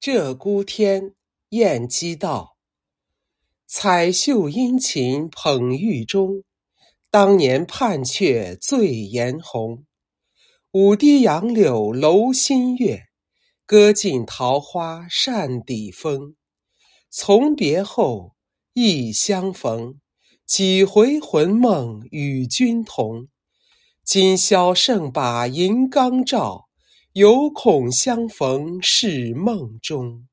鹧鸪天，晏几道。彩袖殷勤捧玉钟，当年盼却醉颜红。舞堤杨柳楼新月，歌尽桃花扇底风。从别后，忆相逢，几回魂梦与君同。今宵胜把银缸照。犹恐相逢是梦中。